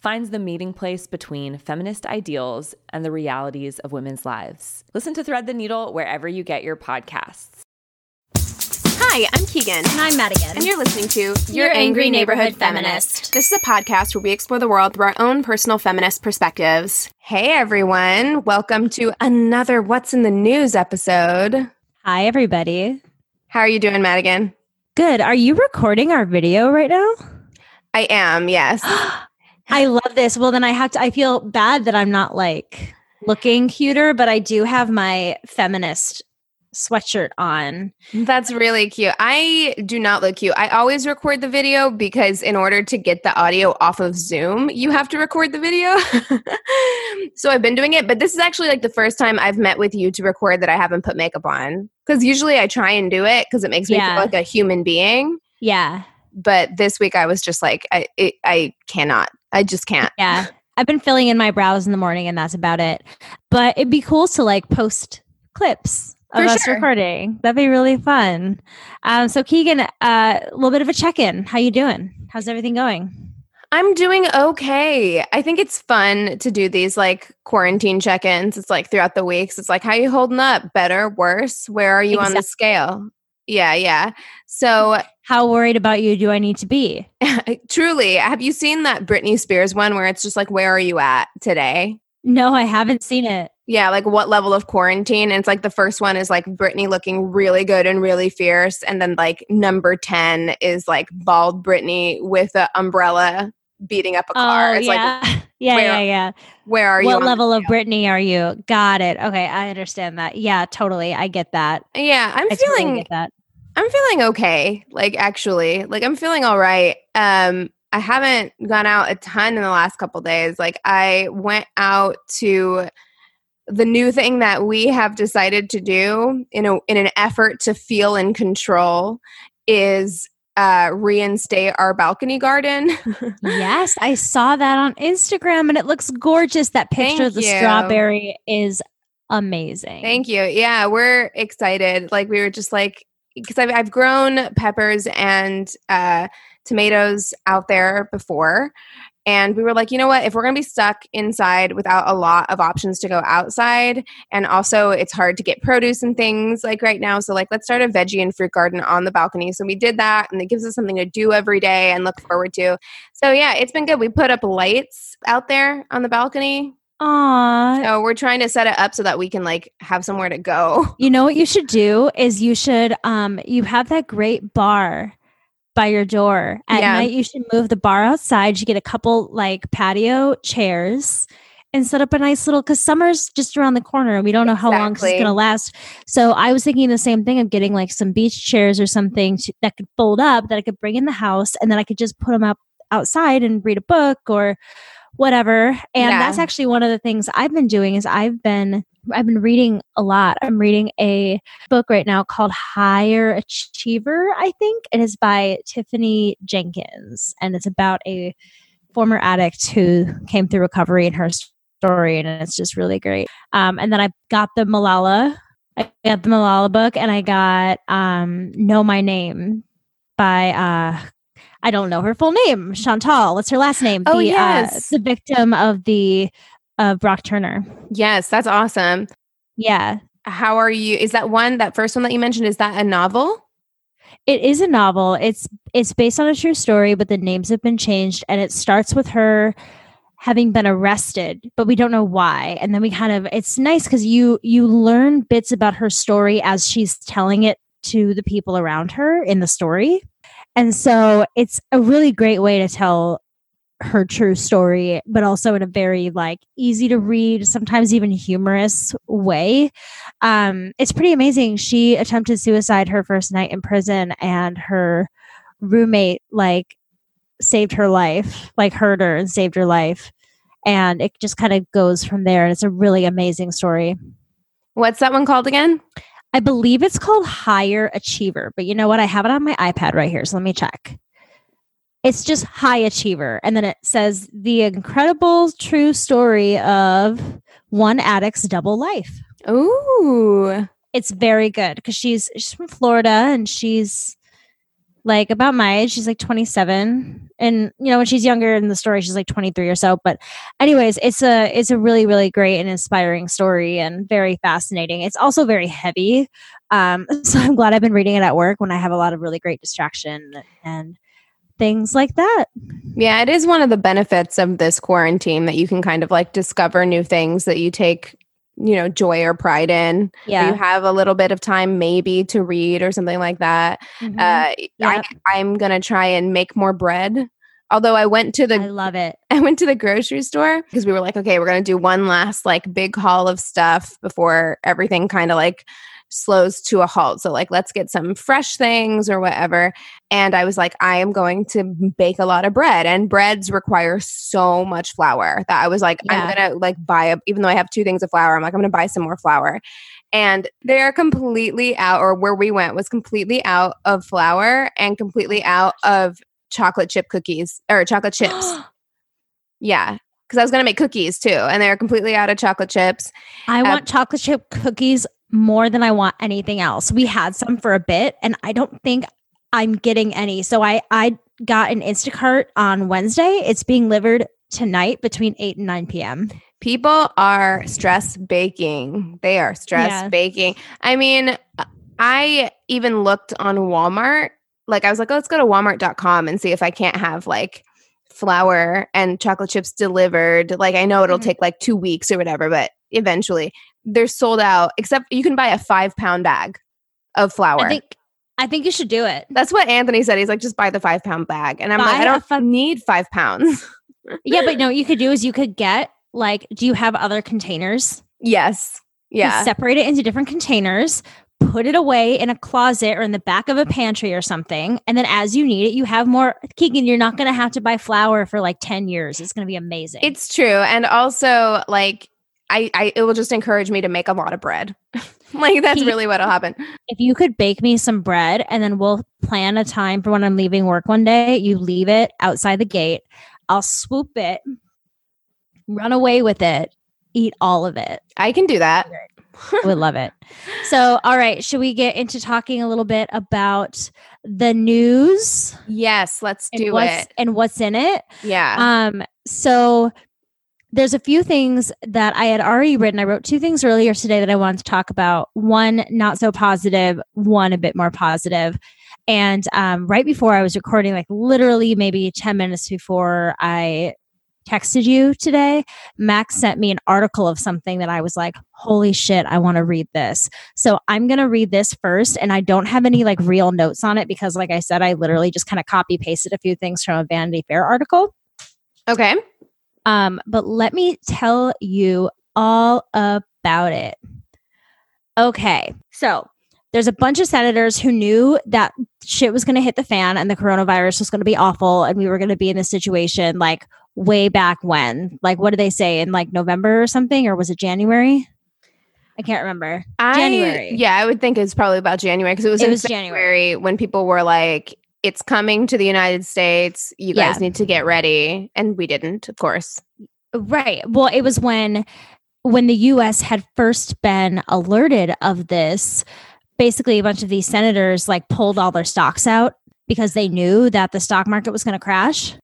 finds the meeting place between feminist ideals and the realities of women's lives. Listen to Thread the Needle wherever you get your podcasts. Hi, I'm Keegan. And I'm Madigan. And you're listening to Your, Your Angry Neighborhood Feminist. This is a podcast where we explore the world through our own personal feminist perspectives. Hey, everyone. Welcome to another What's in the News episode. Hi, everybody. How are you doing, Madigan? Good. Are you recording our video right now? I am, yes. I love this. Well, then I have to, I feel bad that I'm not like looking cuter, but I do have my feminist sweatshirt on. That's really cute. I do not look cute. I always record the video because in order to get the audio off of Zoom, you have to record the video. so I've been doing it, but this is actually like the first time I've met with you to record that I haven't put makeup on. Because usually I try and do it because it makes me yeah. feel like a human being. Yeah. But this week I was just like, I it, I cannot I just can't. Yeah. I've been filling in my brows in the morning and that's about it. But it'd be cool to like post clips of For us sure. recording. That'd be really fun. Um, so Keegan, uh, a uh, little bit of a check-in. How you doing? How's everything going? I'm doing okay. I think it's fun to do these like quarantine check-ins. It's like throughout the weeks. It's like, how you holding up? Better, worse? Where are you exactly. on the scale? Yeah, yeah. So, how worried about you do I need to be? truly, have you seen that Britney Spears one where it's just like, where are you at today? No, I haven't seen it. Yeah, like what level of quarantine? And it's like the first one is like Britney looking really good and really fierce. And then like number 10 is like bald Britney with an umbrella beating up a oh, car. Oh, it's yeah. like, yeah, where, yeah, yeah. Where are what you? What level of Britney are you? Got it. Okay, I understand that. Yeah, totally. I get that. Yeah, I'm I feeling totally that. I'm feeling okay. Like actually, like I'm feeling all right. Um I haven't gone out a ton in the last couple days. Like I went out to the new thing that we have decided to do in a in an effort to feel in control is uh, reinstate our balcony garden. yes, I saw that on Instagram and it looks gorgeous. That picture Thank of the you. strawberry is amazing. Thank you. Yeah, we're excited. Like we were just like because I've, I've grown peppers and uh, tomatoes out there before. And we were like, you know what? If we're going to be stuck inside without a lot of options to go outside, and also it's hard to get produce and things like right now. So, like, let's start a veggie and fruit garden on the balcony. So, we did that, and it gives us something to do every day and look forward to. So, yeah, it's been good. We put up lights out there on the balcony Aww. So we're trying to set it up so that we can like have somewhere to go. You know what you should do is you should um you have that great bar by your door. At yeah. night you should move the bar outside. You get a couple like patio chairs and set up a nice little because summer's just around the corner and we don't know exactly. how long it's going to last. So I was thinking the same thing of getting like some beach chairs or something to, that could fold up that I could bring in the house and then I could just put them up outside and read a book or whatever. And yeah. that's actually one of the things I've been doing is I've been I've been reading a lot. I'm reading a book right now called Higher Achiever, I think. It is by Tiffany Jenkins, and it's about a former addict who came through recovery in her story, and it's just really great. Um, and then I got the Malala, I got the Malala book, and I got um, Know My Name by uh, I don't know her full name, Chantal. What's her last name? Oh the, uh, yes, uh, the victim of the of Brock Turner. Yes, that's awesome. Yeah. How are you? Is that one that first one that you mentioned? Is that a novel? It is a novel. It's it's based on a true story, but the names have been changed, and it starts with her having been arrested, but we don't know why. And then we kind of it's nice because you you learn bits about her story as she's telling it to the people around her in the story. And so it's a really great way to tell her true story, but also in a very like easy to read, sometimes even humorous way. Um, it's pretty amazing. She attempted suicide her first night in prison, and her roommate like saved her life, like hurt her and saved her life. And it just kind of goes from there. And it's a really amazing story. What's that one called again? I believe it's called Higher Achiever, but you know what? I have it on my iPad right here. So let me check it's just high achiever and then it says the incredible true story of one addict's double life ooh it's very good because she's she's from florida and she's like about my age she's like 27 and you know when she's younger in the story she's like 23 or so. But anyways it's a it's a really really great and inspiring story and very fascinating. It's also very heavy. Um so i'm glad i've been reading it at work when i have a lot of really great distraction and things like that. Yeah, it is one of the benefits of this quarantine that you can kind of like discover new things that you take, you know, joy or pride in. Yeah. You have a little bit of time maybe to read or something like that. Mm-hmm. Uh, yep. I, I'm going to try and make more bread. Although I went to the I love it. I went to the grocery store because we were like, okay, we're going to do one last like big haul of stuff before everything kind of like slows to a halt. So, like, let's get some fresh things or whatever. And I was like, I am going to bake a lot of bread, and breads require so much flour that I was like, yeah. I'm gonna like buy a, even though I have two things of flour, I'm like, I'm gonna buy some more flour. And they're completely out, or where we went was completely out of flour and completely out of chocolate chip cookies or chocolate chips. yeah because I was going to make cookies too, and they're completely out of chocolate chips. I uh, want chocolate chip cookies more than I want anything else. We had some for a bit and I don't think I'm getting any. So I I got an Instacart on Wednesday. It's being delivered tonight between 8 and 9 p.m. People are stress baking. They are stress yeah. baking. I mean, I even looked on Walmart. Like I was like, oh, let's go to walmart.com and see if I can't have like flour and chocolate chips delivered. Like I know it'll mm-hmm. take like 2 weeks or whatever, but eventually they're sold out except you can buy a five pound bag of flour i think i think you should do it that's what anthony said he's like just buy the five pound bag and i'm buy like i don't f- need five pounds yeah but no you could do is you could get like do you have other containers yes yeah separate it into different containers put it away in a closet or in the back of a pantry or something. And then as you need it, you have more. Keegan, you're not going to have to buy flour for like 10 years. It's going to be amazing. It's true. And also, like, I, I it will just encourage me to make a lot of bread. like that's really what'll happen. If you could bake me some bread and then we'll plan a time for when I'm leaving work one day, you leave it outside the gate. I'll swoop it, run away with it, eat all of it. I can do that. would love it. So, all right, should we get into talking a little bit about the news? Yes, let's do it. And what's in it? Yeah. Um so there's a few things that I had already written. I wrote two things earlier today that I wanted to talk about. One not so positive, one a bit more positive. And um, right before I was recording, like literally maybe 10 minutes before I texted you today, Max sent me an article of something that I was like, holy shit, I want to read this. So I'm going to read this first. And I don't have any like real notes on it because, like I said, I literally just kind of copy pasted a few things from a Vanity Fair article. Okay. Um, but let me tell you all about it. Okay, so there's a bunch of senators who knew that shit was going to hit the fan and the coronavirus was going to be awful and we were going to be in this situation like way back when. Like, what did they say in like November or something, or was it January? I can't remember. I, January. Yeah, I would think it's probably about January because it was It in was January. when people were like, "It's coming to the United States. You guys Yeah. need to get ready," and we didn't, of course. Right. Well, it was when when the US had first been alerted of this, basically a bunch of these senators like pulled all their stocks out because they knew that the stock market was going to crash.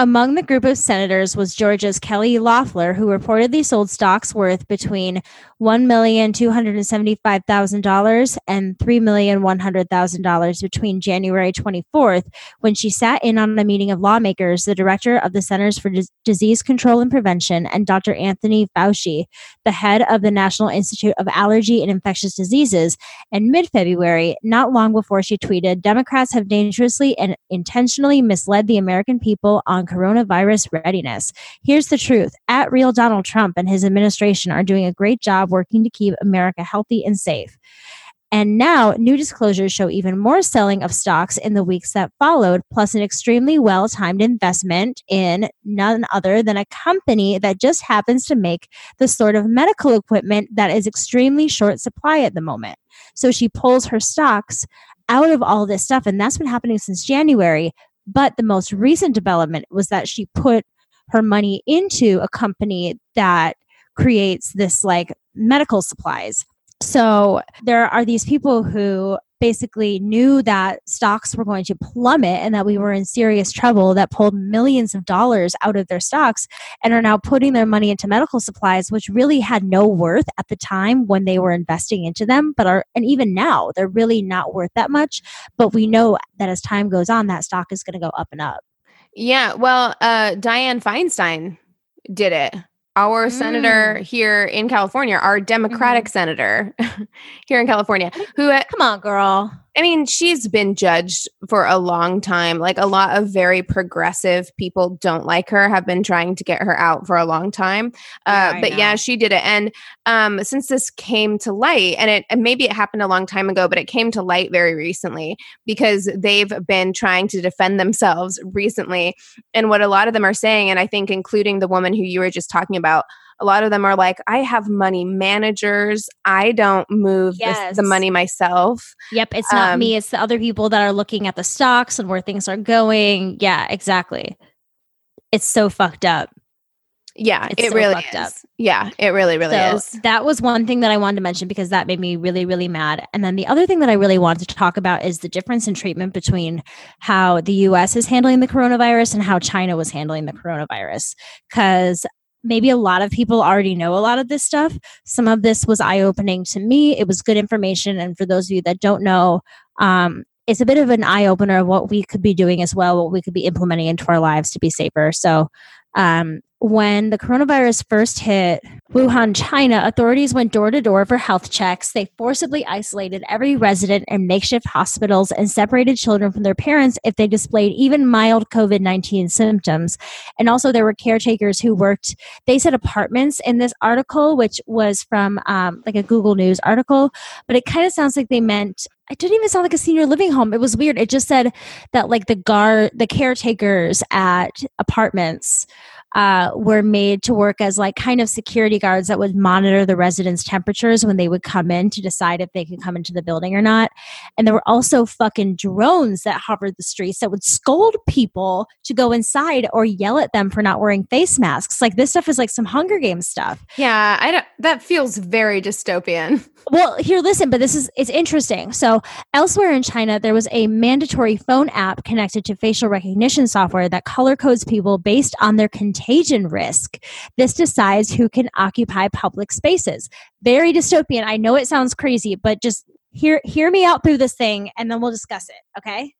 Among the group of senators was Georgia's Kelly Loeffler, who reportedly sold stocks worth between one million two hundred and seventy-five thousand dollars and three million one hundred thousand dollars between January twenty-fourth, when she sat in on a meeting of lawmakers, the director of the Centers for Dis- Disease Control and Prevention, and Dr. Anthony Fauci, the head of the National Institute of Allergy and Infectious Diseases, in mid February, not long before she tweeted, Democrats have dangerously and intentionally misled the American people on coronavirus readiness. Here's the truth at real Donald Trump and his administration are doing a great job working to keep America healthy and safe. And now, new disclosures show even more selling of stocks in the weeks that followed, plus an extremely well timed investment in none other than a company that just happens to make the sort of medical equipment that is extremely short supply at the moment. So she pulls her stocks out of all this stuff. And that's been happening since January. But the most recent development was that she put her money into a company that creates this like medical supplies. So there are these people who basically knew that stocks were going to plummet and that we were in serious trouble that pulled millions of dollars out of their stocks and are now putting their money into medical supplies which really had no worth at the time when they were investing into them but are and even now they're really not worth that much but we know that as time goes on that stock is going to go up and up Yeah, well, uh, Dianne Feinstein did it. Our Mm. senator here in California, our Democratic senator here in California, who uh, come on girl I mean, she's been judged for a long time. Like a lot of very progressive people don't like her, have been trying to get her out for a long time. Uh, I but yeah, she did it. And um, since this came to light, and it and maybe it happened a long time ago, but it came to light very recently because they've been trying to defend themselves recently. And what a lot of them are saying, and I think including the woman who you were just talking about, a lot of them are like, I have money managers. I don't move this, Yes. the money myself. Yep, it's not Um, me, it's the other people that are looking at the stocks and where things are going. Yeah, exactly. It's so fucked up. Yeah, It's it so really fucked is. up. Yeah, it really, really so is. that was one thing that I wanted to mention because that made me really, really mad. And then the other thing that I really wanted to talk about is the difference in treatment between how the US is handling the coronavirus and how China was handling the coronavirus. Because maybe a lot of people already know a lot of this stuff. Some of this was eye opening to me. It was good information. And for those of you that don't know, um, it's a bit of an eye opener of what we could be doing as well, what we could be implementing into our lives to be safer. So, um, when the coronavirus first hit Wuhan, China, authorities went door to door for health checks. They forcibly isolated every resident in makeshift hospitals and separated children from their parents if they displayed even mild COVID 19 symptoms. And also, there were caretakers who worked, they said apartments in this article, which was from um, like a Google News article, but it kind of sounds like they meant. It didn't even sound like a senior living home. It was weird. It just said that like the guard, the caretakers at apartments uh, were made to work as like kind of security guards that would monitor the residents' temperatures when they would come in to decide if they could come into the building or not. And there were also fucking drones that hovered the streets that would scold people to go inside or yell at them for not wearing face masks. Like this stuff is like some Hunger Games stuff. Yeah, I don't, that feels very dystopian. Well, here, listen, but this is it's interesting. So, elsewhere in China, there was a mandatory phone app connected to facial recognition software that color codes people based on their contagion risk. This decides who can occupy public spaces. Very dystopian. I know it sounds crazy, but just hear hear me out through this thing, and then we'll discuss it. Okay?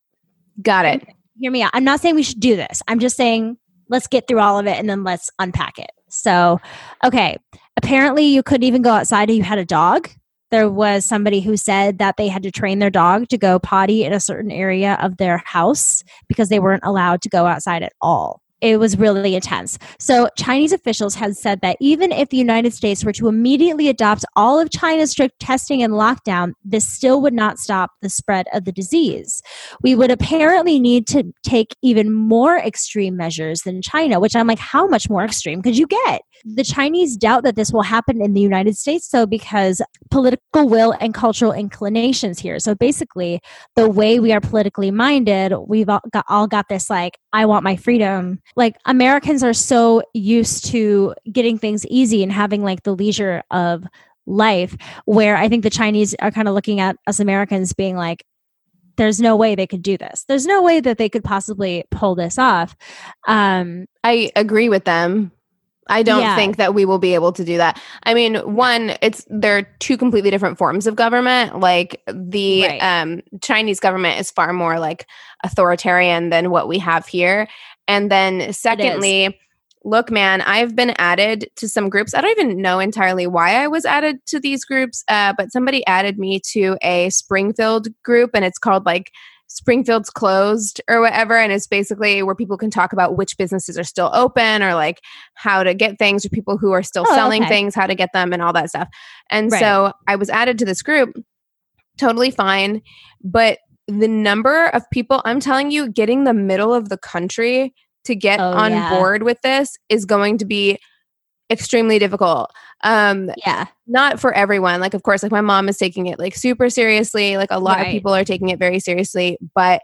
Got it. Hear me out. I'm not saying we should do this. I'm just saying let's get through all of it and then let's unpack it. So, okay. Apparently, you couldn't even go outside if you had a dog there was somebody who said that they had to train their dog to go potty in a certain area of their house because they weren't allowed to go outside at all. It was really intense. So, Chinese officials had said that even if the United States were to immediately adopt all of China's strict testing and lockdown, this still would not stop the spread of the disease. We would apparently need to take even more extreme measures than China, which I'm like, how much more extreme could you get? The Chinese doubt that this will happen in the United States, though, because political will and cultural inclinations here. So basically, the way we are politically minded, we've all got, all got this like, I want my freedom. Like Americans are so used to getting things easy and having like the leisure of life, where I think the Chinese are kind of looking at us Americans being like, there's no way they could do this. There's no way that they could possibly pull this off. Um, I agree with them. I don't yeah. think that we will be able to do that. I mean, one, it's there are two completely different forms of government. Like the right. um, Chinese government is far more like authoritarian than what we have here. And then secondly, look, man, I've been added to some groups. I don't even know entirely why I was added to these groups, uh, but somebody added me to a Springfield group, and it's called like Springfield's closed or whatever. And it's basically where people can talk about which businesses are still open or like how to get things or people who are still oh, selling okay. things, how to get them and all that stuff. And right. so I was added to this group, totally fine. But the number of people, I'm telling you, getting the middle of the country to get oh, on yeah. board with this is going to be extremely difficult. Um yeah. Not for everyone. Like of course like my mom is taking it like super seriously. Like a lot right. of people are taking it very seriously, but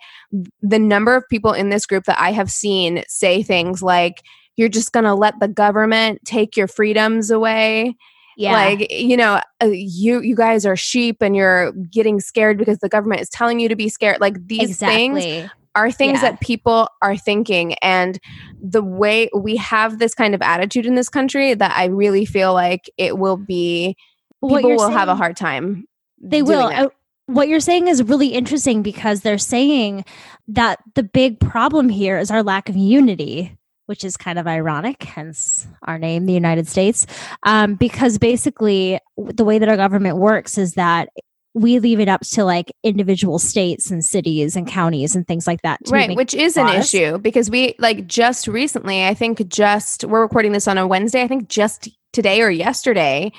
the number of people in this group that I have seen say things like you're just going to let the government take your freedoms away. Yeah. Like, you know, uh, you you guys are sheep and you're getting scared because the government is telling you to be scared. Like these exactly. things are things yeah. that people are thinking and the way we have this kind of attitude in this country that i really feel like it will be people will have a hard time they will uh, what you're saying is really interesting because they're saying that the big problem here is our lack of unity which is kind of ironic, hence our name, the United States. Um, because basically, the way that our government works is that we leave it up to like individual states and cities and counties and things like that. right, which is an issue because we like just recently, I think just we're recording this on a Wednesday, I think just today or yesterday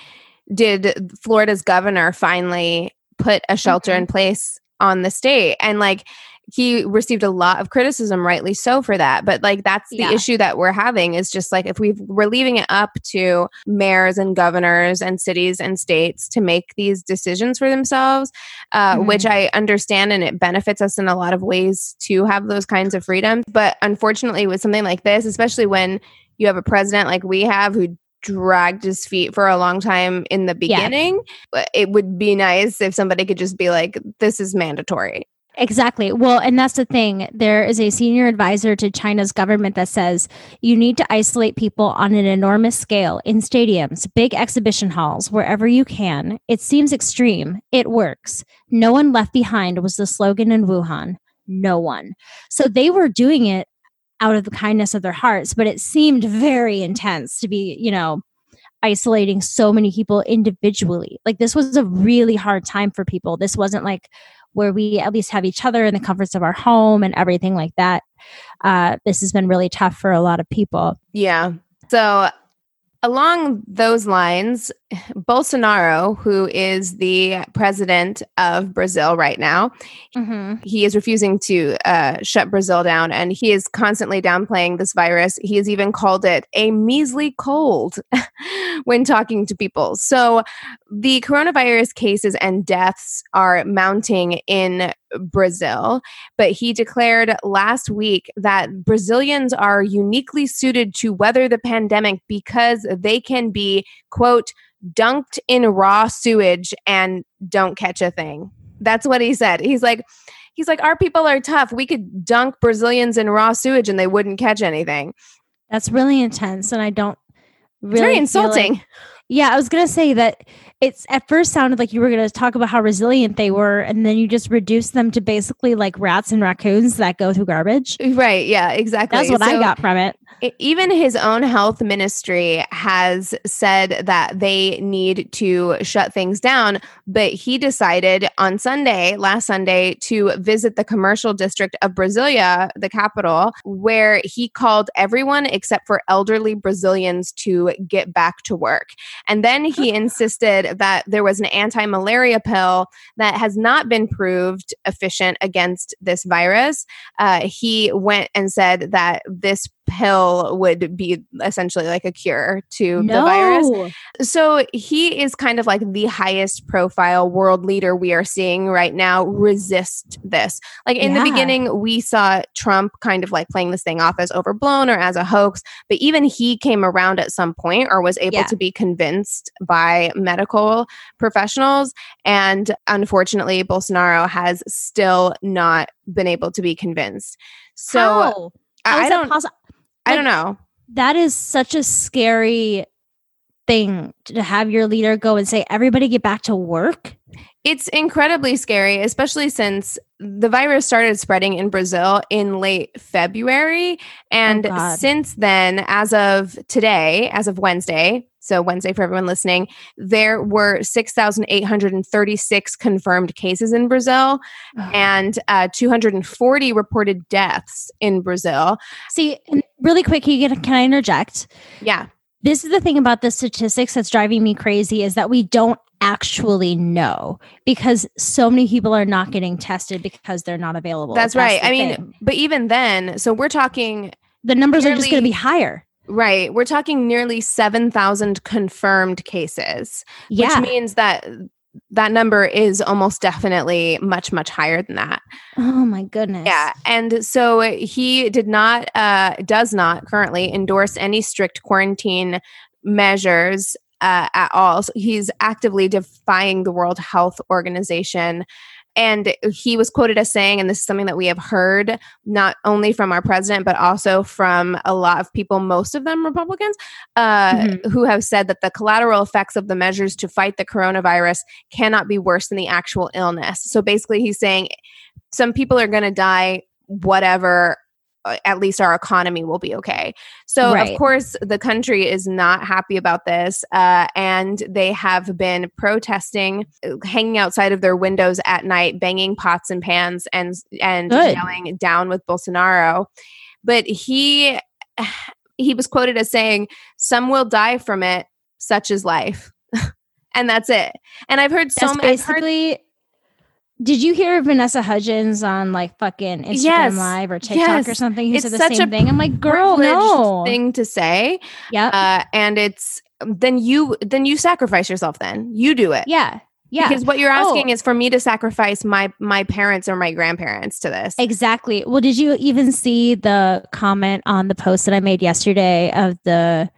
did Florida's governor finally put a shelter mm-hmm. in place on the state and like he received a lot of criticism rightly so for that but like that's the yeah. issue that we're having is just like if we we're leaving it up to mayors and governors and cities and states to make these decisions for themselves uh, mm-hmm. which i understand and it benefits us in a lot of ways to have those kinds of freedoms but unfortunately with something like this especially when you have a president like we have who dragged his feet for a long time in the beginning yeah. it would be nice if somebody could just be like this is mandatory Exactly. Well, and that's the thing. There is a senior advisor to China's government that says you need to isolate people on an enormous scale in stadiums, big exhibition halls, wherever you can. It seems extreme. It works. No one left behind was the slogan in Wuhan. No one. So they were doing it out of the kindness of their hearts, but it seemed very intense to be, you know, isolating so many people individually. Like this was a really hard time for people. This wasn't like where we at least have each other in the comforts of our home and everything like that. Uh, this has been really tough for a lot of people. Yeah. So along those lines, Bolsonaro, who is the president of Brazil right now, mm-hmm. he is refusing to uh, shut Brazil down and he is constantly downplaying this virus. He has even called it a measly cold when talking to people. So the coronavirus cases and deaths are mounting in Brazil, but he declared last week that Brazilians are uniquely suited to weather the pandemic because they can be, quote, dunked in raw sewage and don't catch a thing. That's what he said. He's like, he's like, our people are tough. We could dunk Brazilians in raw sewage and they wouldn't catch anything. That's really intense. And I don't really. It's very insulting. Like, yeah, I was going to say that it's at first sounded like you were going to talk about how resilient they were and then you just reduced them to basically like rats and raccoons that go through garbage. Right yeah exactly. That's what so, i got from it. even his own health ministry has said that they need to shut things down but he decided on sunday last sunday to visit the commercial district of brasilia the capital where he called everyone except for elderly brazilians to get back to work. And then he insisted that there was an anti malaria pill that has not been proved efficient against this virus. Uh, he went and said that this pill would be essentially like a cure to no. the virus. So he is kind of like the highest profile world leader we are seeing right now resist this. Like in yeah. the beginning, we saw Trump kind of like playing this thing off as overblown or as a hoax, but even he came around at some point or was able yeah. to be convinced by medical professionals. And unfortunately, Bolsonaro has still not been able to be convinced. So How? How I don't. I don't know. That is such a scary thing to have your leader go and say, everybody get back to work. It's incredibly scary, especially since the virus started spreading in Brazil in late February. Oh, and oh since then, as of today, as of Wednesday, so Wednesday for everyone listening, there were 6,836 confirmed cases in Brazil oh. and uh, 240 reported deaths in Brazil. See, really quick, can I interject? Yeah. This is the thing about the statistics that's driving me crazy is that we don't actually know because so many people are not getting tested because they're not available. That's, that's right. I thing. mean, but even then, so we're talking the numbers are just going to be higher. Right. We're talking nearly 7,000 confirmed cases, yeah. which means that that number is almost definitely much much higher than that oh my goodness yeah and so he did not uh does not currently endorse any strict quarantine measures uh, at all so he's actively defying the world health organization and he was quoted as saying, and this is something that we have heard not only from our president, but also from a lot of people, most of them Republicans, uh, mm-hmm. who have said that the collateral effects of the measures to fight the coronavirus cannot be worse than the actual illness. So basically, he's saying some people are going to die whatever at least our economy will be okay. So, right. of course, the country is not happy about this. Uh, and they have been protesting, uh, hanging outside of their windows at night, banging pots and pans and, and yelling down with Bolsonaro. But he, he was quoted as saying, Some will die from it, such is life. and that's it. And I've heard so many. Basically, did you hear Vanessa Hudgens on like fucking Instagram yes. Live or TikTok yes. or something who it's said the same thing? I'm like, girl, no thing to say. Yeah, uh, and it's then you then you sacrifice yourself. Then you do it. Yeah, yeah. Because what you're asking oh. is for me to sacrifice my my parents or my grandparents to this. Exactly. Well, did you even see the comment on the post that I made yesterday of the?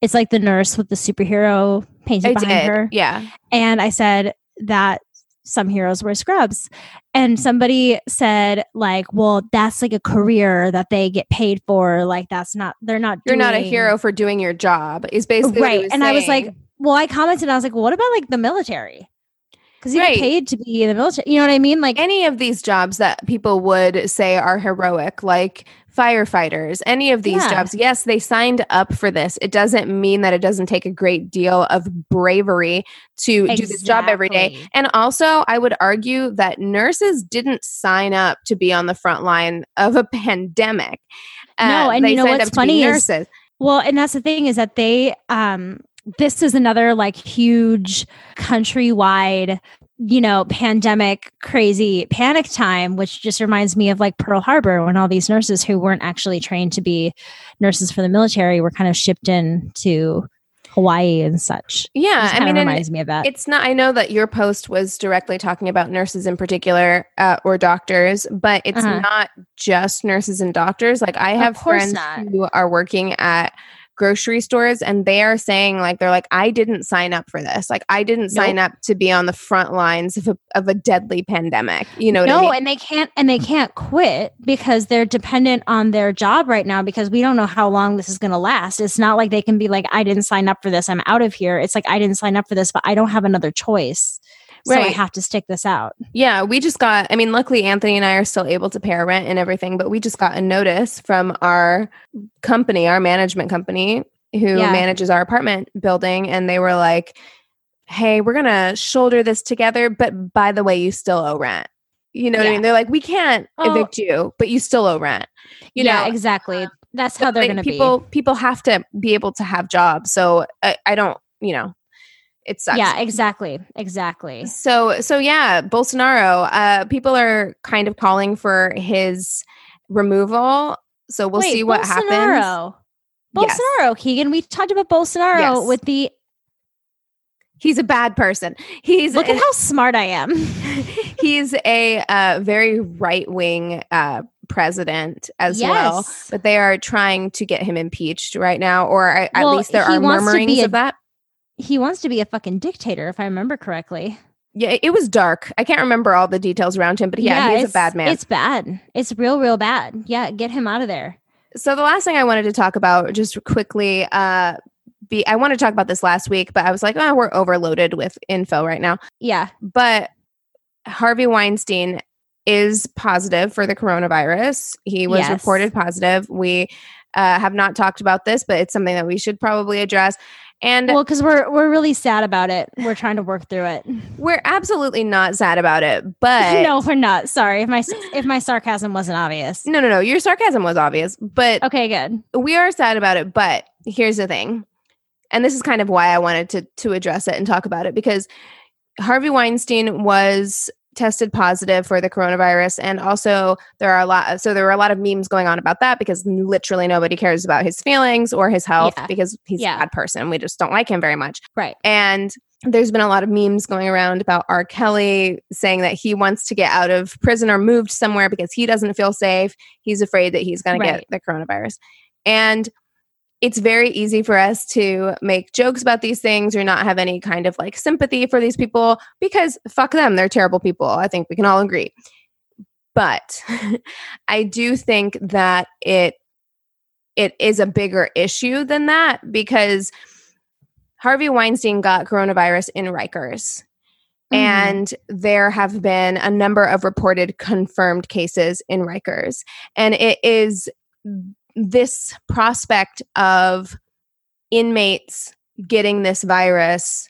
It's like the nurse with the superhero painted I behind did. her. Yeah, and I said that some heroes wear scrubs. And mm-hmm. somebody said, like, well, that's like a career that they get paid for. Like, that's not, they're not, you're not a hero for doing your job, is basically right. and saying. I was like, well, I commented, I was like, well, what about like the military? Because you right. get paid to be in the military. You know what I mean? Like any of these jobs that people would say are heroic, like firefighters, any of these yeah. jobs, yes, they signed up for this. It doesn't mean that it doesn't take a great deal of bravery to exactly. do this job every day. And also, I would argue that nurses didn't sign up to be on the front line of a pandemic. Uh, no, and you know what's funny is well, and that's the thing is that they um this is another like huge countrywide you know, pandemic crazy panic time, which just reminds me of like Pearl Harbor when all these nurses who weren't actually trained to be nurses for the military were kind of shipped in to Hawaii and such. Yeah, I mean, reminds me of that. It's not. I know that your post was directly talking about nurses in particular uh, or doctors, but it's uh-huh. not just nurses and doctors. Like I have friends not. who are working at grocery stores and they are saying like they're like I didn't sign up for this. Like I didn't nope. sign up to be on the front lines of a, of a deadly pandemic. You know No, I mean? and they can't and they can't quit because they're dependent on their job right now because we don't know how long this is going to last. It's not like they can be like I didn't sign up for this. I'm out of here. It's like I didn't sign up for this, but I don't have another choice. So right. I have to stick this out. Yeah, we just got, I mean, luckily Anthony and I are still able to pay our rent and everything, but we just got a notice from our company, our management company, who yeah. manages our apartment building. And they were like, hey, we're going to shoulder this together. But by the way, you still owe rent. You know yeah. what I mean? They're like, we can't oh. evict you, but you still owe rent. You yeah, know? exactly. That's how they're they, going to be. People, people have to be able to have jobs. So I, I don't, you know, it sucks. Yeah, exactly. Exactly. So so yeah, Bolsonaro, uh people are kind of calling for his removal. So we'll Wait, see what Bolsonaro. happens. Bolsonaro, yes. Keegan. We talked about Bolsonaro yes. with the He's a bad person. He's look at how smart I am. he's a uh, very right wing uh, president as yes. well, but they are trying to get him impeached right now, or at well, least there are murmurings a, of that he wants to be a fucking dictator, if I remember correctly. Yeah, it was dark. I can't remember all the details around him, but yeah, yeah he's a bad man. It's bad. It's real, real bad. Yeah, get him out of there. So the last thing I wanted to talk about, just quickly, uh, be I wanted to talk about this last week, but I was like, oh, we're overloaded with info right now. Yeah, but Harvey Weinstein is positive for the coronavirus. He was yes. reported positive. We uh, have not talked about this, but it's something that we should probably address. And well, because we're we're really sad about it. We're trying to work through it. We're absolutely not sad about it, but no, we're not. Sorry if my if my sarcasm wasn't obvious. No, no, no. Your sarcasm was obvious, but okay, good. We are sad about it, but here's the thing, and this is kind of why I wanted to to address it and talk about it because Harvey Weinstein was tested positive for the coronavirus and also there are a lot so there were a lot of memes going on about that because literally nobody cares about his feelings or his health yeah. because he's yeah. a bad person we just don't like him very much right and there's been a lot of memes going around about R. Kelly saying that he wants to get out of prison or moved somewhere because he doesn't feel safe. He's afraid that he's going right. to get the coronavirus. And it's very easy for us to make jokes about these things or not have any kind of like sympathy for these people because fuck them, they're terrible people. I think we can all agree. But I do think that it it is a bigger issue than that because Harvey Weinstein got coronavirus in Rikers. Mm-hmm. And there have been a number of reported confirmed cases in Rikers. And it is this prospect of inmates getting this virus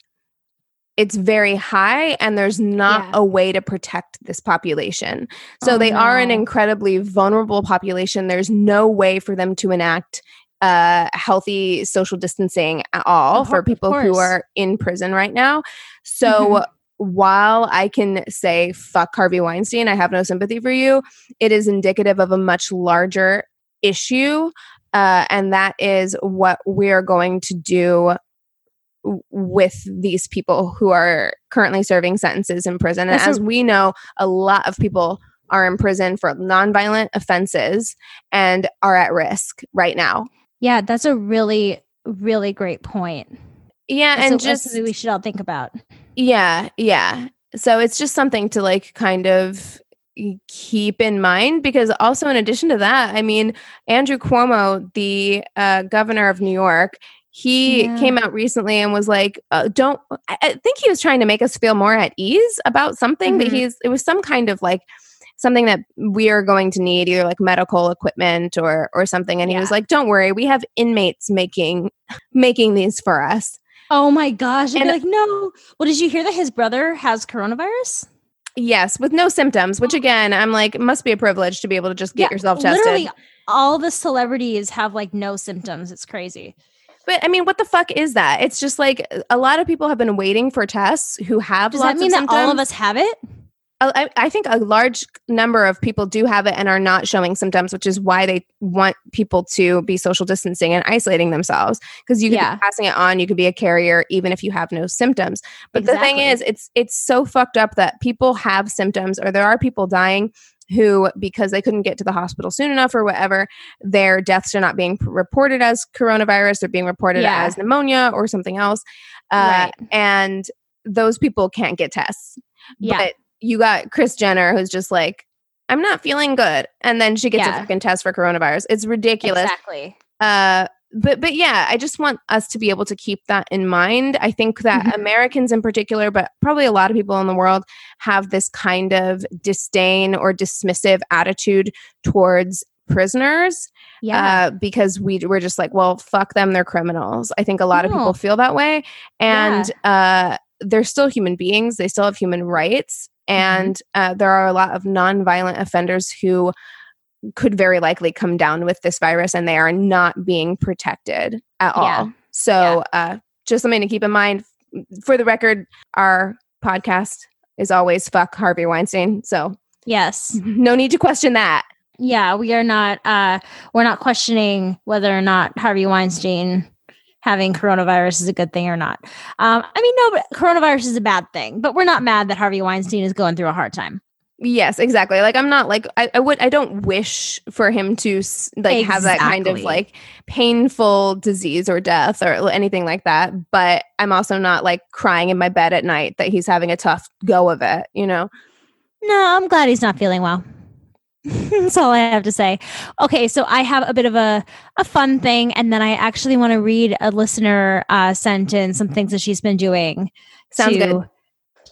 it's very high and there's not yeah. a way to protect this population. So oh, they no. are an incredibly vulnerable population. There's no way for them to enact uh, healthy social distancing at all for people who are in prison right now. So mm-hmm. while I can say fuck Harvey Weinstein, I have no sympathy for you, it is indicative of a much larger issue. Uh, and that is what we're going to do with these people who are currently serving sentences in prison. And as we know, a lot of people are in prison for nonviolent offenses and are at risk right now. Yeah, that's a really, really great point. Yeah, that's and a, just we should all think about. Yeah, yeah. So it's just something to like kind of keep in mind because also in addition to that i mean andrew cuomo the uh, governor of new york he yeah. came out recently and was like uh, don't i think he was trying to make us feel more at ease about something mm-hmm. but he's it was some kind of like something that we are going to need either like medical equipment or or something and yeah. he was like don't worry we have inmates making making these for us oh my gosh and like no well did you hear that his brother has coronavirus Yes, with no symptoms, which oh. again, I'm like, must be a privilege to be able to just get yeah, yourself tested. Literally, all the celebrities have like no symptoms. It's crazy. But I mean, what the fuck is that? It's just like a lot of people have been waiting for tests who have. Does that mean that all of us have it? I, I, think a large number of people do have it and are not showing symptoms, which is why they want people to be social distancing and isolating themselves because you could yeah. be passing it on. You could be a carrier even if you have no symptoms. But exactly. the thing is, it's it's so fucked up that people have symptoms or there are people dying who, because they couldn't get to the hospital soon enough or whatever, their deaths are not being reported as coronavirus. They're being reported yeah. as pneumonia or something else. Uh, right. And those people can't get tests. Yeah. But you got Kris Jenner, who's just like, I'm not feeling good. And then she gets yeah. a fucking test for coronavirus. It's ridiculous. Exactly. Uh, but but yeah, I just want us to be able to keep that in mind. I think that mm-hmm. Americans in particular, but probably a lot of people in the world have this kind of disdain or dismissive attitude towards prisoners yeah uh, because we we're just like well fuck them they're criminals i think a lot no. of people feel that way and yeah. uh they're still human beings they still have human rights. And mm-hmm. uh, there are a lot of non-violent offenders who could very likely come down with this virus and they are not being protected at yeah. all. So, yeah. uh, just something to keep in mind. For the record, our podcast is always fuck Harvey Weinstein. So, yes, no need to question that. Yeah, we are not. Uh, we're not questioning whether or not Harvey Weinstein having coronavirus is a good thing or not. Um, I mean, no, coronavirus is a bad thing, but we're not mad that Harvey Weinstein is going through a hard time. Yes, exactly. Like I'm not like I, I would I don't wish for him to like exactly. have that kind of like painful disease or death or anything like that, but I'm also not like crying in my bed at night that he's having a tough go of it, you know. No, I'm glad he's not feeling well. That's all I have to say. Okay, so I have a bit of a, a fun thing, and then I actually want to read a listener uh, sent in some things that she's been doing. Sounds to, good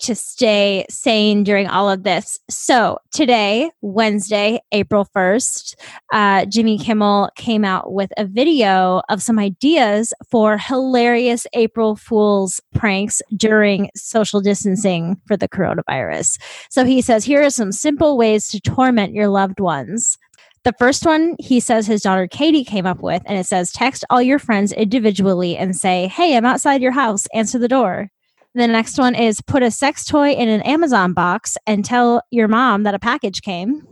to stay sane during all of this. So today, Wednesday, April 1st, uh, Jimmy Kimmel came out with a video of some ideas for hilarious April Fool's pranks during social distancing for the coronavirus. So he says, here are some simple ways to torment your loved ones. The first one he says his daughter Katie came up with, and it says, Text all your friends individually and say, Hey, I'm outside your house, answer the door. The next one is put a sex toy in an Amazon box and tell your mom that a package came.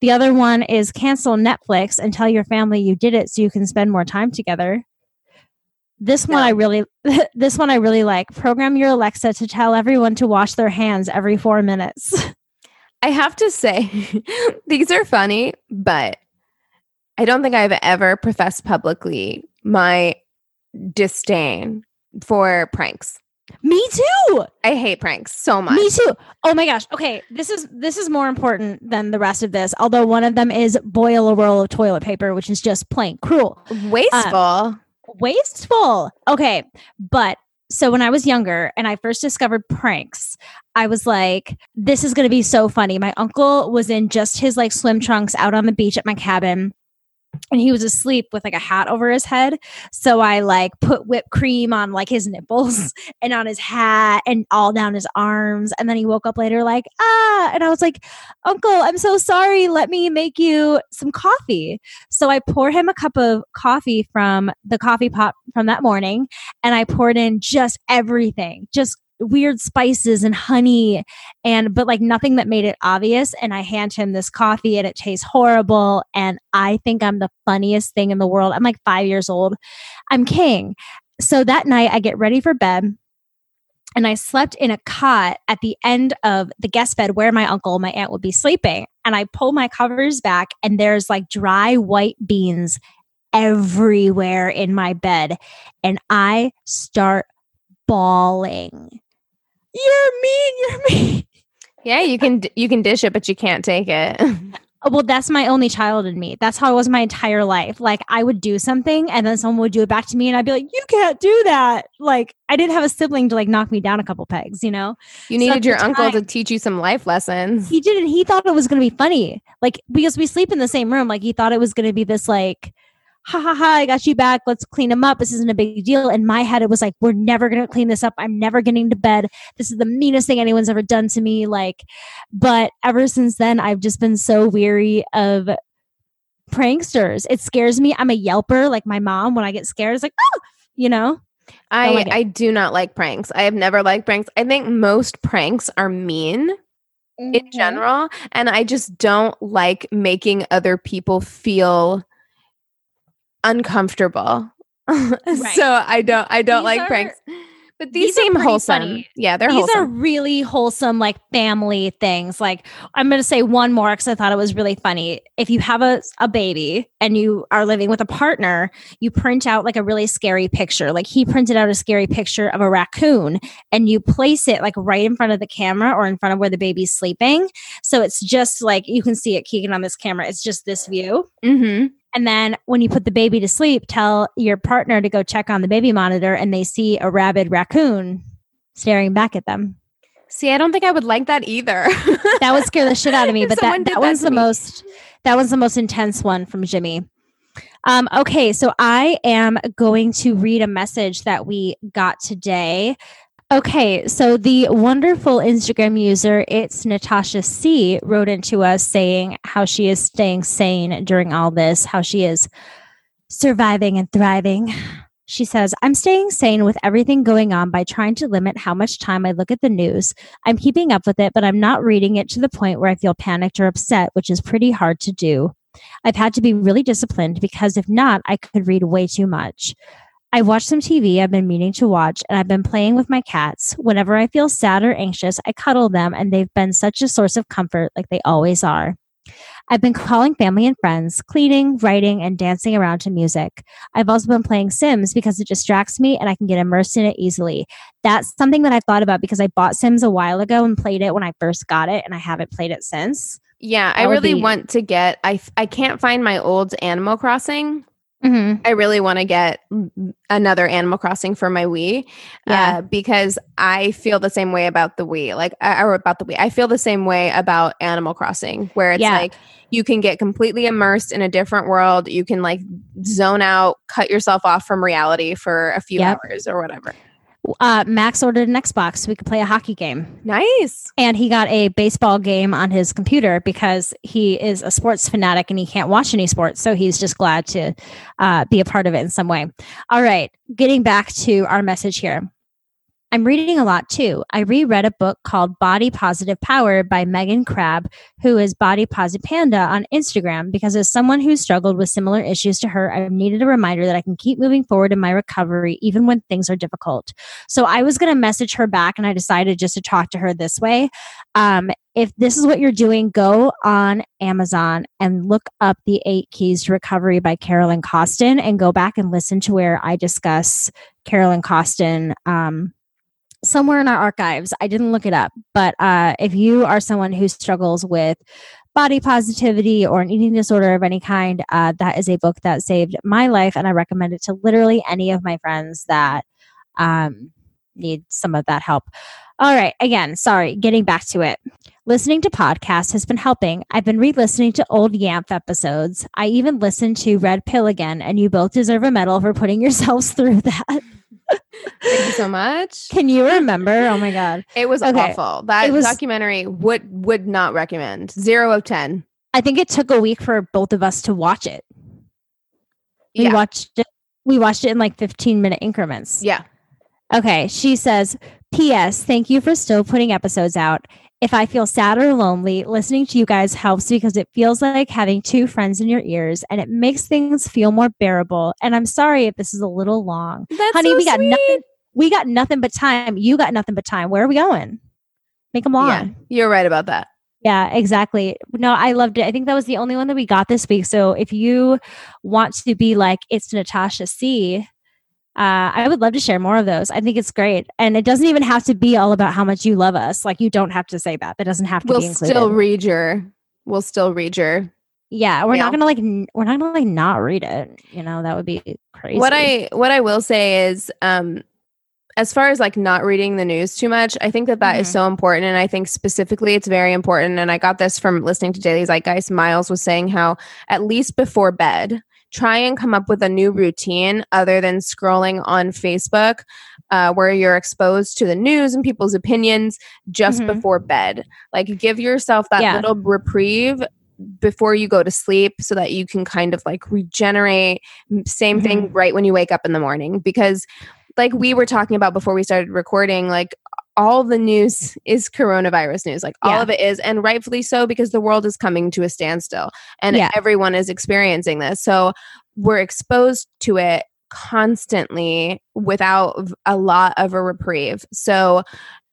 The other one is cancel Netflix and tell your family you did it so you can spend more time together. This one I really this one I really like. Program your Alexa to tell everyone to wash their hands every 4 minutes. I have to say these are funny, but I don't think I've ever professed publicly my disdain for pranks. Me too. I hate pranks so much. Me too. Oh my gosh. Okay, this is this is more important than the rest of this. Although one of them is boil a roll of toilet paper, which is just plain cruel, wasteful. Um, wasteful. Okay, but so when I was younger and I first discovered pranks, I was like, this is going to be so funny. My uncle was in just his like swim trunks out on the beach at my cabin and he was asleep with like a hat over his head. So I like put whipped cream on like his nipples and on his hat and all down his arms. And then he woke up later like, ah. And I was like, Uncle, I'm so sorry. Let me make you some coffee. So I pour him a cup of coffee from the coffee pot from that morning. And I poured in just everything, just weird spices and honey and but like nothing that made it obvious. And i hand him this coffee and it tastes horrible. And i think i'm the funniest thing in the world. I'm like 5 years old. I'm king. So that night i get ready for bed and I slept in a cot at the end of the guest bed where my uncle, my aunt would be sleeping. And I pull my covers back, and there's like dry white beans everywhere in my bed. And I start bawling you're mean. You're mean. Yeah, you can you can dish it, but you can't take it. Oh, well, that's my only child in me. That's how it was my entire life. Like I would do something and then someone would do it back to me and I'd be like, you can't do that. Like I didn't have a sibling to like knock me down a couple pegs, you know? You needed so your uncle time, to teach you some life lessons. He did and he thought it was going to be funny. Like because we sleep in the same room, like he thought it was going to be this like ha ha ha, I got you back. Let's clean them up. This isn't a big deal. In my head, it was like, we're never going to clean this up. I'm never getting to bed. This is the meanest thing anyone's ever done to me. Like, but ever since then, I've just been so weary of pranksters. It scares me. I'm a yelper, like my mom. When I get scared, it's like, oh, you know. I like I do not like pranks. I have never liked pranks. I think most pranks are mean mm-hmm. in general, and I just don't like making other people feel uncomfortable. Right. so I don't I don't These like are, pranks. But these, these seem wholesome. Funny. Yeah, they're these wholesome. are really wholesome, like family things. Like I'm going to say one more because I thought it was really funny. If you have a, a baby and you are living with a partner, you print out like a really scary picture. Like he printed out a scary picture of a raccoon and you place it like right in front of the camera or in front of where the baby's sleeping. So it's just like you can see it kicking on this camera. It's just this view. Mm-hmm. And then when you put the baby to sleep, tell your partner to go check on the baby monitor and they see a rabid raccoon staring back at them. See, I don't think I would like that either. that would scare the shit out of me, but that, that was the me. most that was the most intense one from Jimmy. Um, okay, so I am going to read a message that we got today Okay, so the wonderful Instagram user, it's Natasha C, wrote into us saying how she is staying sane during all this, how she is surviving and thriving. She says, I'm staying sane with everything going on by trying to limit how much time I look at the news. I'm keeping up with it, but I'm not reading it to the point where I feel panicked or upset, which is pretty hard to do. I've had to be really disciplined because if not, I could read way too much. I watched some TV I've been meaning to watch, and I've been playing with my cats. Whenever I feel sad or anxious, I cuddle them, and they've been such a source of comfort, like they always are. I've been calling family and friends, cleaning, writing, and dancing around to music. I've also been playing Sims because it distracts me and I can get immersed in it easily. That's something that I thought about because I bought Sims a while ago and played it when I first got it, and I haven't played it since. Yeah, that I really be- want to get. I I can't find my old Animal Crossing Mm-hmm. I really want to get another Animal Crossing for my Wii, yeah. Uh, because I feel the same way about the Wii, like or about the Wii. I feel the same way about Animal Crossing, where it's yeah. like you can get completely immersed in a different world. You can like zone out, cut yourself off from reality for a few yep. hours or whatever uh, Max ordered an Xbox so we could play a hockey game. Nice. And he got a baseball game on his computer because he is a sports fanatic and he can't watch any sports. So he's just glad to uh, be a part of it in some way. All right. Getting back to our message here. I'm reading a lot too. I reread a book called Body Positive Power by Megan Crabbe, who is Body Positive Panda on Instagram, because as someone who struggled with similar issues to her, I've needed a reminder that I can keep moving forward in my recovery even when things are difficult. So I was going to message her back and I decided just to talk to her this way. Um, if this is what you're doing, go on Amazon and look up the eight keys to recovery by Carolyn Costin and go back and listen to where I discuss Carolyn Costin. Um, somewhere in our archives. I didn't look it up, but uh, if you are someone who struggles with body positivity or an eating disorder of any kind, uh, that is a book that saved my life, and I recommend it to literally any of my friends that um, need some of that help. All right, again, sorry, getting back to it. Listening to podcasts has been helping. I've been re listening to old YAMF episodes. I even listened to Red Pill again, and you both deserve a medal for putting yourselves through that. Thank you so much. Can you remember? Oh my god, it was okay. awful. That was, documentary would would not recommend. Zero of ten. I think it took a week for both of us to watch it. We yeah. watched it. We watched it in like fifteen minute increments. Yeah. Okay. She says, "P.S. Thank you for still putting episodes out if I feel sad or lonely, listening to you guys helps because it feels like having two friends in your ears and it makes things feel more bearable. And I'm sorry if this is a little long. That's Honey, so we got sweet. nothing. We got nothing but time. You got nothing but time. Where are we going? Make them long. Yeah, you're right about that. Yeah, exactly. No, I loved it. I think that was the only one that we got this week. So if you want to be like, it's Natasha C, uh, I would love to share more of those. I think it's great, and it doesn't even have to be all about how much you love us. Like you don't have to say that. That doesn't have to. Be included. We'll still read your. We'll still read your. Yeah, we're not gonna like. N- we're not gonna like not read it. You know that would be crazy. What I what I will say is, um, as far as like not reading the news too much, I think that that mm-hmm. is so important. And I think specifically it's very important. And I got this from listening to Daily Zeitgeist. Miles was saying how at least before bed, try and come up with a new routine other than scrolling on Facebook, uh, where you're exposed to the news and people's opinions just mm-hmm. before bed. Like, give yourself that yeah. little reprieve before you go to sleep so that you can kind of like regenerate. Same mm-hmm. thing right when you wake up in the morning because like we were talking about before we started recording, like all the news is coronavirus news. Like all yeah. of it is, and rightfully so, because the world is coming to a standstill and yeah. everyone is experiencing this. So we're exposed to it constantly without a lot of a reprieve. So,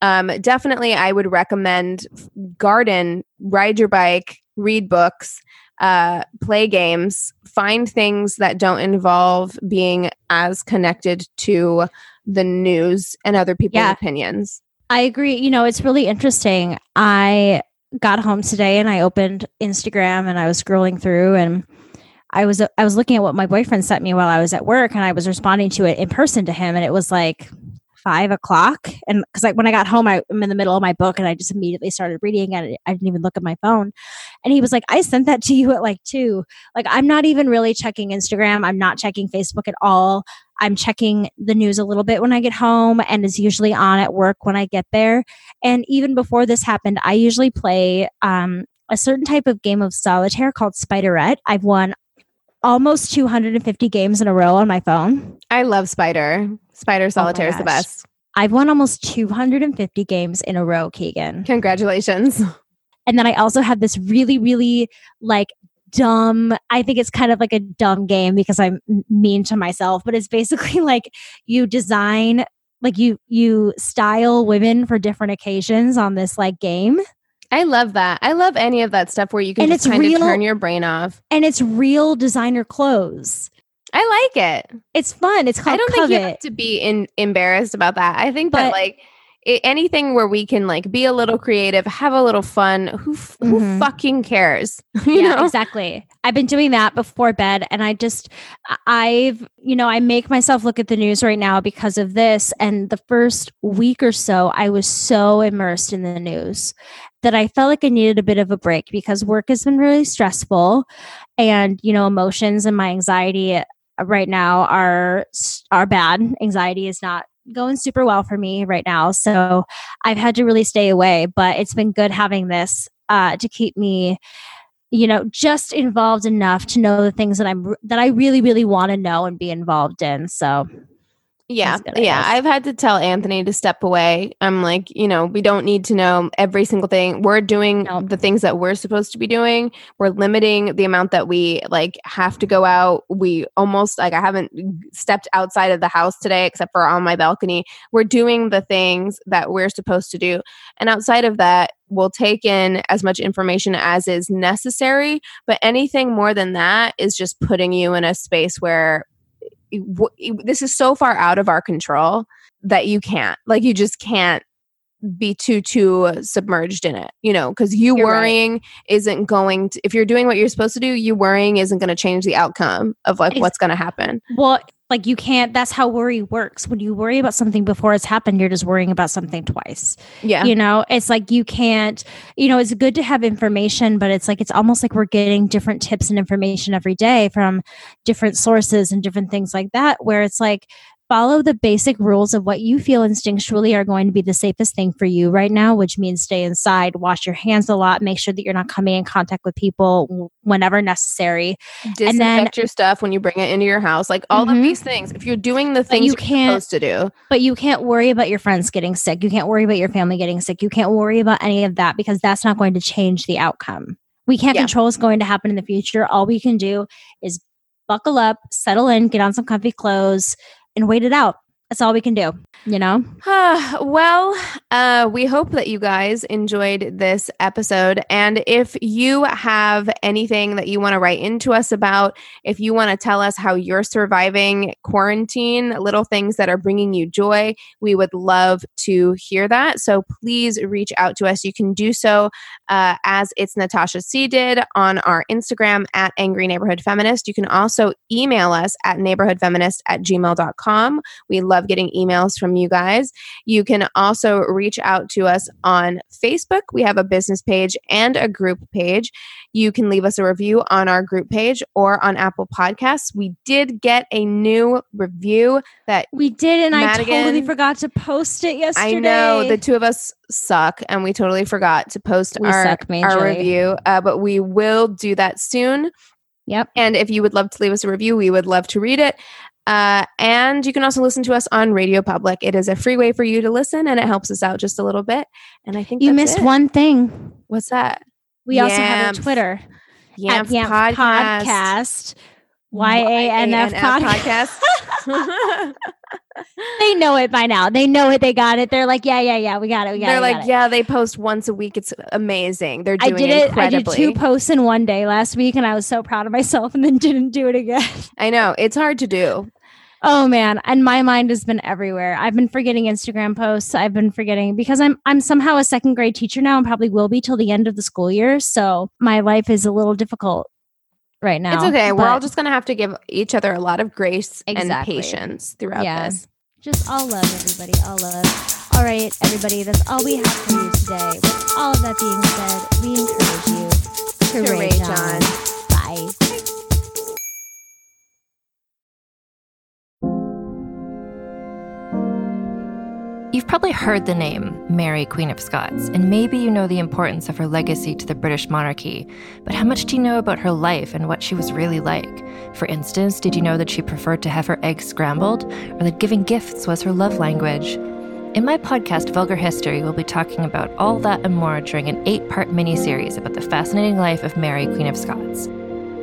um, definitely, I would recommend garden, ride your bike, read books, uh, play games, find things that don't involve being as connected to the news and other people's yeah. opinions. I agree. You know, it's really interesting. I got home today and I opened Instagram and I was scrolling through and I was I was looking at what my boyfriend sent me while I was at work and I was responding to it in person to him and it was like five o'clock and because like when I got home I, am in the middle of my book and I just immediately started reading and I didn't even look at my phone and he was like I sent that to you at like two like I'm not even really checking Instagram I'm not checking Facebook at all I'm checking the news a little bit when I get home and is usually on at work when I get there. And even before this happened, I usually play um, a certain type of game of solitaire called Spiderette. I've won almost 250 games in a row on my phone. I love Spider. Spider oh Solitaire oh is the best. I've won almost 250 games in a row, Keegan. Congratulations. And then I also have this really, really like dumb i think it's kind of like a dumb game because i'm mean to myself but it's basically like you design like you you style women for different occasions on this like game I love that. I love any of that stuff where you can and just kind real, of turn your brain off. And it's real designer clothes. I like it. It's fun. It's called I don't Covet. think you have to be in, embarrassed about that. I think but, that like it, anything where we can like be a little creative, have a little fun. Who who mm-hmm. fucking cares? you yeah, know? exactly. I've been doing that before bed, and I just I've you know I make myself look at the news right now because of this. And the first week or so, I was so immersed in the news that I felt like I needed a bit of a break because work has been really stressful, and you know emotions and my anxiety right now are are bad. Anxiety is not going super well for me right now. So I've had to really stay away, but it's been good having this uh, to keep me you know just involved enough to know the things that i'm that i really really want to know and be involved in so yeah. Yeah. I've had to tell Anthony to step away. I'm like, you know, we don't need to know every single thing. We're doing no. the things that we're supposed to be doing. We're limiting the amount that we like have to go out. We almost like I haven't stepped outside of the house today except for on my balcony. We're doing the things that we're supposed to do. And outside of that, we'll take in as much information as is necessary. But anything more than that is just putting you in a space where this is so far out of our control that you can't like you just can't be too too submerged in it you know because you you're worrying right. isn't going to if you're doing what you're supposed to do you worrying isn't going to change the outcome of like what's going to happen. Well like you can't that's how worry works. When you worry about something before it's happened you're just worrying about something twice. Yeah. You know it's like you can't you know it's good to have information but it's like it's almost like we're getting different tips and information every day from different sources and different things like that where it's like follow the basic rules of what you feel instinctually are going to be the safest thing for you right now, which means stay inside, wash your hands a lot, make sure that you're not coming in contact with people whenever necessary. Disinfect and then, your stuff when you bring it into your house, like all mm-hmm. of these things. If you're doing the things you can't, supposed to do, but you can't worry about your friends getting sick. You can't worry about your family getting sick. You can't worry about any of that because that's not going to change the outcome. We can't yeah. control what's going to happen in the future. All we can do is buckle up, settle in, get on some comfy clothes, and wait it out. That's all we can do, you know? Well, uh, we hope that you guys enjoyed this episode. And if you have anything that you want to write into us about, if you want to tell us how you're surviving quarantine, little things that are bringing you joy, we would love to hear that. So please reach out to us. You can do so uh, as it's Natasha C did on our Instagram at Angry Neighborhood Feminist. You can also email us at neighborhoodfeminist at gmail.com. We love love getting emails from you guys. You can also reach out to us on Facebook. We have a business page and a group page. You can leave us a review on our group page or on Apple Podcasts. We did get a new review that we did, and Madigan, I totally forgot to post it yesterday. I know the two of us suck, and we totally forgot to post we our, our review, uh, but we will do that soon. Yep. And if you would love to leave us a review, we would love to read it. Uh, and you can also listen to us on Radio Public. It is a free way for you to listen, and it helps us out just a little bit. And I think you missed it. one thing. What's that? We also have a Twitter. Yamf, Yamf podcast. podcast. YANF podcast. podcast. they know it by now. They know it. They got it. They're like, yeah, yeah, yeah. We got it. We got They're it. They're like, yeah. They post once a week. It's amazing. They're doing I did it. I did two posts in one day last week, and I was so proud of myself, and then didn't do it again. I know it's hard to do. Oh man, and my mind has been everywhere. I've been forgetting Instagram posts. I've been forgetting because I'm I'm somehow a second grade teacher now and probably will be till the end of the school year. So my life is a little difficult right now. It's okay. We're all just going to have to give each other a lot of grace exactly. and patience throughout yeah. this. Just all love, everybody. All love. All right, everybody. That's all we have for you today. With all of that being said, we encourage you to, to rage, rage on. on. Probably heard the name Mary, Queen of Scots, and maybe you know the importance of her legacy to the British monarchy. But how much do you know about her life and what she was really like? For instance, did you know that she preferred to have her eggs scrambled, or that giving gifts was her love language? In my podcast, Vulgar History, we'll be talking about all that and more during an eight part mini series about the fascinating life of Mary, Queen of Scots.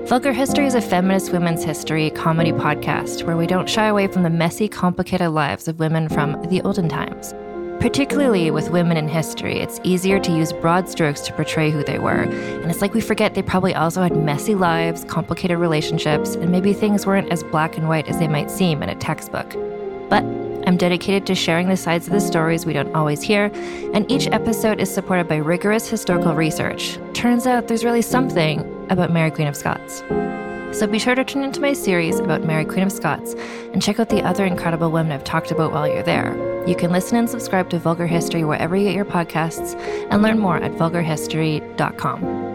Vulgar History is a feminist women's history comedy podcast where we don't shy away from the messy, complicated lives of women from the olden times. Particularly with women in history, it's easier to use broad strokes to portray who they were, and it's like we forget they probably also had messy lives, complicated relationships, and maybe things weren't as black and white as they might seem in a textbook. But I'm dedicated to sharing the sides of the stories we don't always hear, and each episode is supported by rigorous historical research. Turns out there's really something about Mary Queen of Scots. So be sure to tune into my series about Mary Queen of Scots and check out the other incredible women I've talked about while you're there. You can listen and subscribe to Vulgar History wherever you get your podcasts and learn more at vulgarhistory.com.